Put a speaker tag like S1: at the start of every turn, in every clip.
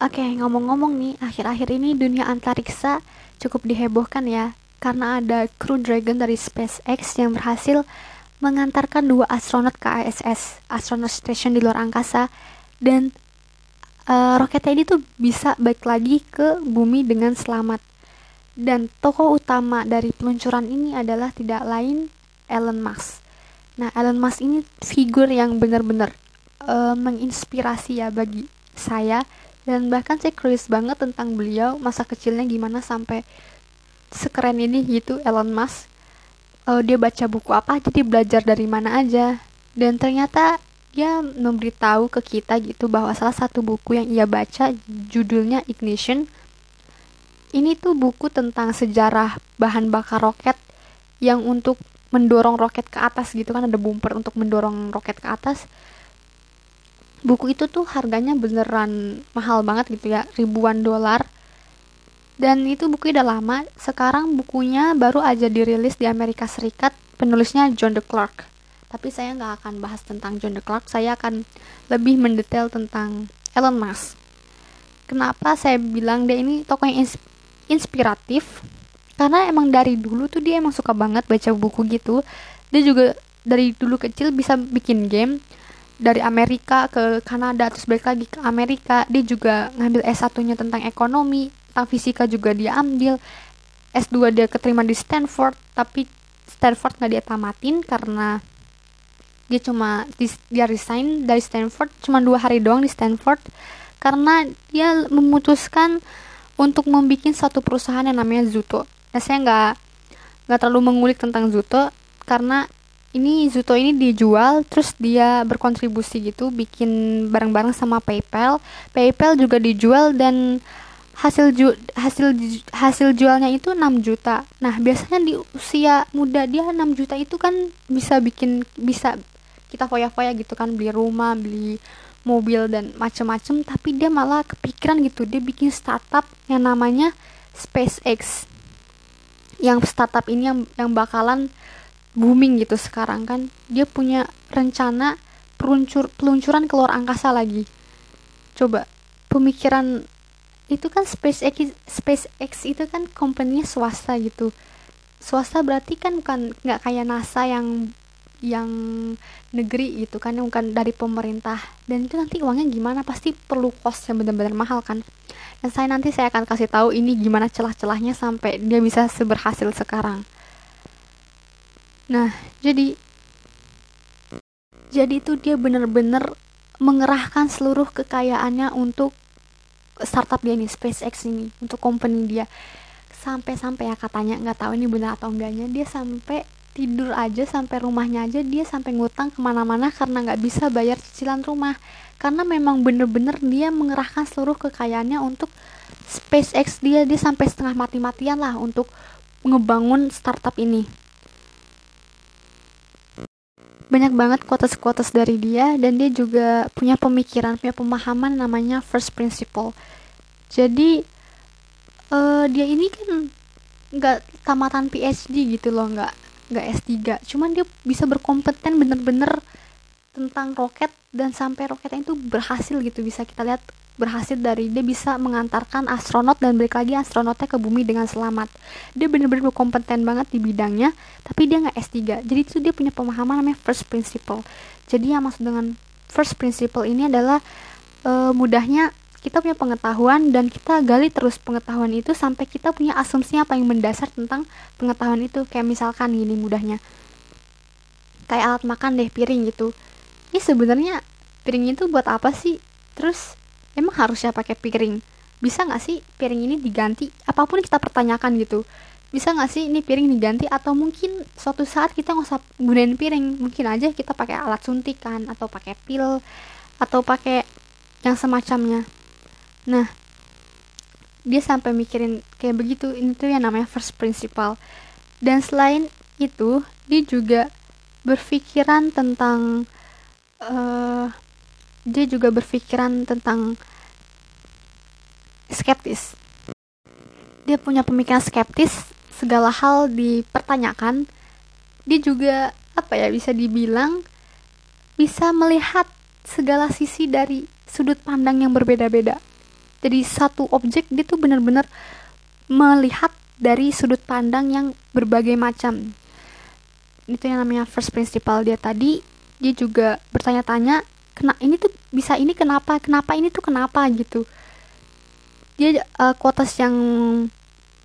S1: Oke, ngomong-ngomong nih, akhir-akhir ini dunia antariksa cukup dihebohkan ya, karena ada Crew Dragon dari SpaceX yang berhasil mengantarkan dua astronot ke ISS, Astronaut Station di luar angkasa, dan uh, roketnya ini tuh bisa balik lagi ke bumi dengan selamat. Dan tokoh utama dari peluncuran ini adalah tidak lain Elon Musk. Nah, Elon Musk ini figur yang benar-benar uh, menginspirasi ya bagi saya dan bahkan saya curious banget tentang beliau masa kecilnya gimana sampai sekeren ini gitu Elon Musk. Uh, dia baca buku apa jadi belajar dari mana aja. Dan ternyata dia memberitahu ke kita gitu bahwa salah satu buku yang ia baca judulnya Ignition ini tuh buku tentang sejarah bahan bakar roket yang untuk mendorong roket ke atas gitu kan ada bumper untuk mendorong roket ke atas buku itu tuh harganya beneran mahal banget gitu ya ribuan dolar. Dan itu buku udah lama sekarang bukunya baru aja dirilis di Amerika Serikat penulisnya John de Clark tapi saya nggak akan bahas tentang John de Clark saya akan lebih mendetail tentang Elon Musk. Kenapa saya bilang dia ini tokoh yang inspiratif? Karena emang dari dulu tuh dia emang suka banget baca buku gitu. Dia juga dari dulu kecil bisa bikin game dari Amerika ke Kanada terus balik lagi ke Amerika dia juga ngambil S1 nya tentang ekonomi tentang fisika juga dia ambil S2 dia keterima di Stanford tapi Stanford nggak dia tamatin karena dia cuma dia resign dari Stanford cuma dua hari doang di Stanford karena dia memutuskan untuk membuat satu perusahaan yang namanya Zuto. Nah, saya nggak nggak terlalu mengulik tentang Zuto karena ini Zuto ini dijual terus dia berkontribusi gitu bikin bareng-bareng sama PayPal. PayPal juga dijual dan hasil ju hasil hasil jualnya itu 6 juta. Nah, biasanya di usia muda dia 6 juta itu kan bisa bikin bisa kita foya-foya gitu kan beli rumah, beli mobil dan macem-macem tapi dia malah kepikiran gitu dia bikin startup yang namanya SpaceX yang startup ini yang yang bakalan booming gitu sekarang kan dia punya rencana peluncur peluncuran ke luar angkasa lagi. Coba pemikiran itu kan SpaceX SpaceX itu kan company swasta gitu. Swasta berarti kan bukan nggak kayak NASA yang yang negeri gitu kan yang bukan dari pemerintah. Dan itu nanti uangnya gimana? Pasti perlu cost yang benar-benar mahal kan. Dan saya nanti saya akan kasih tahu ini gimana celah-celahnya sampai dia bisa seberhasil sekarang Nah, jadi jadi itu dia bener-bener mengerahkan seluruh kekayaannya untuk startup dia nih SpaceX ini untuk company dia. Sampai-sampai ya katanya nggak tahu ini benar atau enggaknya dia sampai tidur aja sampai rumahnya aja dia sampai ngutang ke mana-mana karena nggak bisa bayar cicilan rumah. Karena memang bener-bener dia mengerahkan seluruh kekayaannya untuk SpaceX dia dia sampai setengah mati-matian lah untuk ngebangun startup ini banyak banget quotes-quotes dari dia dan dia juga punya pemikiran punya pemahaman namanya first principle. Jadi uh, dia ini kan nggak tamatan PhD gitu loh nggak nggak S3 cuman dia bisa berkompeten bener-bener tentang roket dan sampai roketnya itu berhasil gitu bisa kita lihat berhasil dari dia bisa mengantarkan astronot dan balik lagi astronotnya ke bumi dengan selamat. Dia benar-benar berkompeten banget di bidangnya tapi dia nggak S3 jadi itu dia punya pemahaman namanya first principle. Jadi yang maksud dengan first principle ini adalah uh, mudahnya kita punya pengetahuan dan kita gali terus pengetahuan itu sampai kita punya asumsi apa yang mendasar tentang pengetahuan itu. Kayak misalkan gini mudahnya. Kayak alat makan deh piring gitu. Ini sebenarnya piring itu buat apa sih? Terus emang harusnya pakai piring? Bisa nggak sih piring ini diganti? Apa pun kita pertanyakan gitu. Bisa nggak sih ini piring diganti? Atau mungkin suatu saat kita nggak usah gunain piring. Mungkin aja kita pakai alat suntikan atau pakai pil atau pakai yang semacamnya. Nah dia sampai mikirin kayak begitu. Ini tuh yang namanya first principle. Dan selain itu dia juga berpikiran tentang uh, dia juga berpikiran tentang skeptis. Dia punya pemikiran skeptis, segala hal dipertanyakan. Dia juga apa ya bisa dibilang bisa melihat segala sisi dari sudut pandang yang berbeda-beda. jadi satu objek dia tuh bener-bener melihat dari sudut pandang yang berbagai macam itu yang namanya first principle dia tadi dia juga bertanya-tanya kena ini tuh bisa ini kenapa kenapa ini tuh kenapa gitu. Dia uh, quotes yang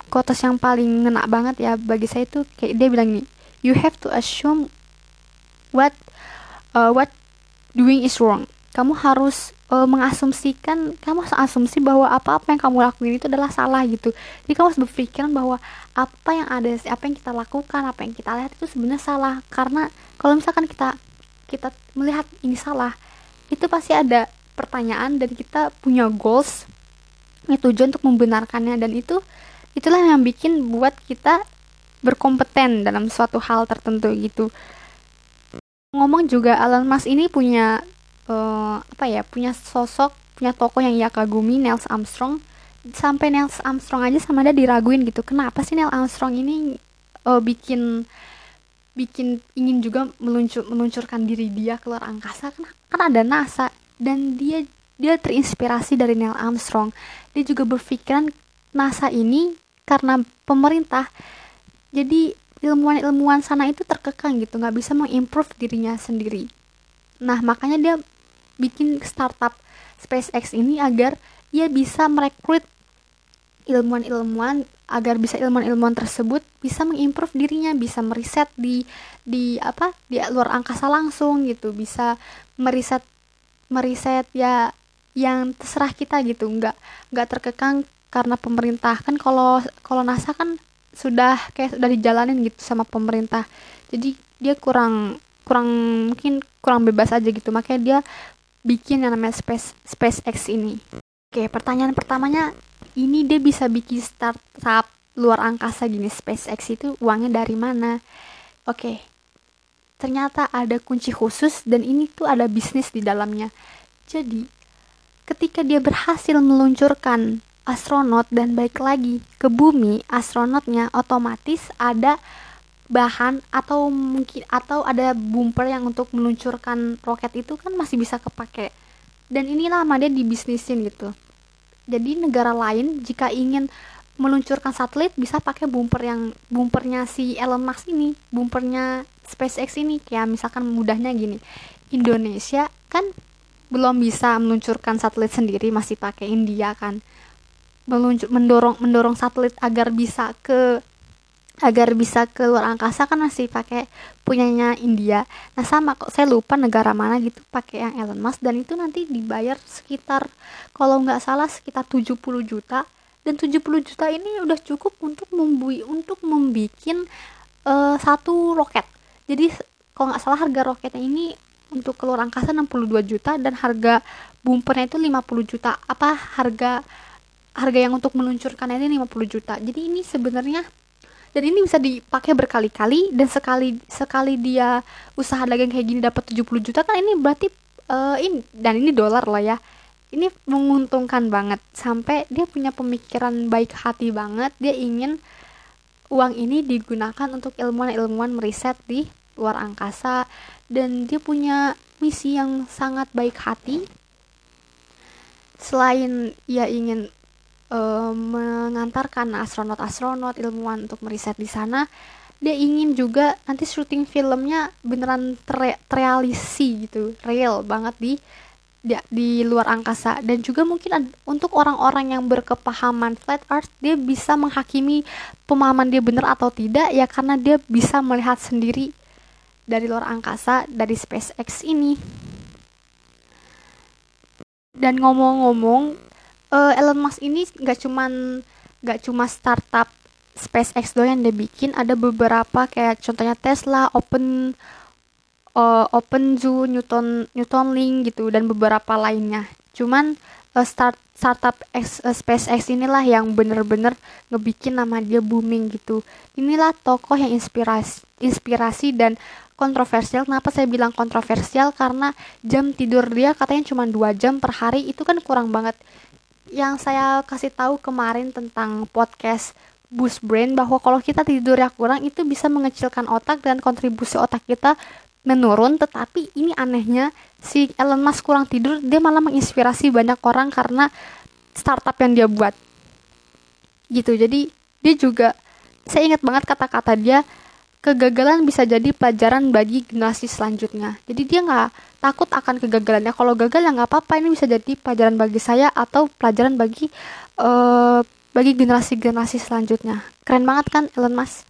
S1: quotes yang paling ngena banget ya bagi saya tuh kayak dia bilang nih you have to assume what uh, what doing is wrong. Kamu harus uh, mengasumsikan kamu harus asumsi bahwa apa-apa yang kamu lakuin itu adalah salah gitu. Jadi kamu harus berpikiran bahwa apa yang ada apa yang kita lakukan apa yang kita lihat itu sebenarnya salah. Karena kalau misalkan kita kita melihat ini salah itu pasti ada pertanyaan dan kita punya goals ini tujuan untuk membenarkannya. Dan itu itulah yang bikin buat kita berkompeten dalam suatu hal tertentu gitu. Ngomong juga Alan Mas ini punya uh, apa ya punya sosok punya tokoh yang ia kagumi Neil Armstrong. Sampai Neil Armstrong aja sama dia diraguin gitu kenapa sih Neil Armstrong ini uh, bikin bikin ingin juga meluncur meluncurkan diri dia keluar angkasa. Kan kan ada NASA. Dan dia dia terinspirasi dari Neil Armstrong. Dia juga berpikiran NASA ini karena pemerintah. Jadi ilmuwan-ilmuwan sana itu terkekang gitu. Nggak bisa mengimprove dirinya sendiri. Nah makanya dia bikin startup SpaceX ini agar ia bisa merekrut ilmuwan-ilmuwan agar bisa ilmuwan-ilmuwan tersebut bisa mengimprove dirinya bisa meriset di di apa di luar angkasa langsung gitu. Bisa meriset meriset ya yang terserah kita gitu. Nggak nggak terkekang karena pemerintah. Kan kalau kalau NASA kan sudah kayak sudah dijalanin gitu sama pemerintah. Jadi dia kurang kurang mungkin kurang bebas aja gitu. Makanya dia bikin yang namanya Space SpaceX ini. Oke, pertanyaan pertamanya ini dia bisa bikin startup luar angkasa gini SpaceX itu uangnya dari mana? Oke. Ternyata ada kunci khusus dan ini tuh ada bisnis di dalamnya. Jadi, ketika dia berhasil meluncurkan astronot dan baik lagi ke bumi, astronotnya otomatis ada bahan atau mungkin atau ada bumper yang untuk meluncurkan roket itu kan masih bisa kepake dan inilah sama dia dibisnisin gitu jadi negara lain jika ingin meluncurkan satelit bisa pakai bumper yang bumpernya si Elon Musk ini bumpernya SpaceX ini. Kayak misalkan mudahnya gini Indonesia kan belum bisa meluncurkan satelit sendiri masih pakai India kan. Meluncur mendorong mendorong satelit agar bisa ke agar bisa keluar angkasa kan masih pakai punyanya India. Nah sama kok saya lupa negara mana gitu pakai yang Elon Musk dan itu nanti dibayar sekitar kalau nggak salah sekitar 70 juta dan 70 juta ini udah cukup untuk membui untuk membikin uh, satu roket. Jadi kalau nggak salah harga roketnya ini untuk keluar angkasa 62 juta dan harga bumpernya itu 50 juta. Apa harga harga yang untuk meluncurkan ini 50 juta. Jadi ini sebenarnya dan ini bisa dipakai berkali-kali dan sekali sekali dia usaha dagang kayak gini dapat 70 juta kan ini berarti uh, ini dan ini dolar loh ya. Ini menguntungkan banget sampai dia punya pemikiran baik hati banget dia ingin uang ini digunakan untuk ilmuwan-ilmuwan meriset di luar angkasa dan dia punya misi yang sangat baik hati. Selain ia ingin uh, mengantarkan astronot-astronot ilmuwan untuk meriset di sana. Dia ingin juga nanti syuting filmnya beneran ter terrealisi gitu real banget di di, di luar angkasa. Dan juga mungkin untuk orang-orang yang berkepahaman flat earth dia bisa menghakimi pemahaman dia benar atau tidak ya karena dia bisa melihat sendiri dari luar angkasa dari SpaceX ini. Dan ngomong-ngomong uh, Elon Musk ini nggak cuman nggak cuma startup SpaceX doang yang dia bikin ada beberapa kayak contohnya Tesla, Open uh, OpenZoo, Newton Newton Link gitu dan beberapa lainnya. Cuman uh, start startup X, uh, SpaceX inilah yang bener-bener ngebikin nama dia booming gitu. Inilah tokoh yang inspirasi inspirasi dan kontroversial. Kenapa saya bilang kontroversial? Karena jam tidur dia katanya cuma dua jam per hari itu kan kurang banget yang saya kasih tahu kemarin tentang podcast boost brain bahwa kalau kita tidur yang kurang itu bisa mengecilkan otak dan kontribusi otak kita menurun. Tetapi ini anehnya si Elon Musk kurang tidur dia malah menginspirasi banyak orang karena startup yang dia buat. Gitu. Jadi dia juga saya ingat banget kata-kata dia kegagalan bisa jadi pelajaran bagi generasi selanjutnya. Jadi dia nggak takut akan kegagalannya. Kalau gagal ya nggak apa-apa ini bisa jadi pelajaran bagi saya atau pelajaran bagi uh, bagi generasi-generasi selanjutnya. Keren banget kan Elon Musk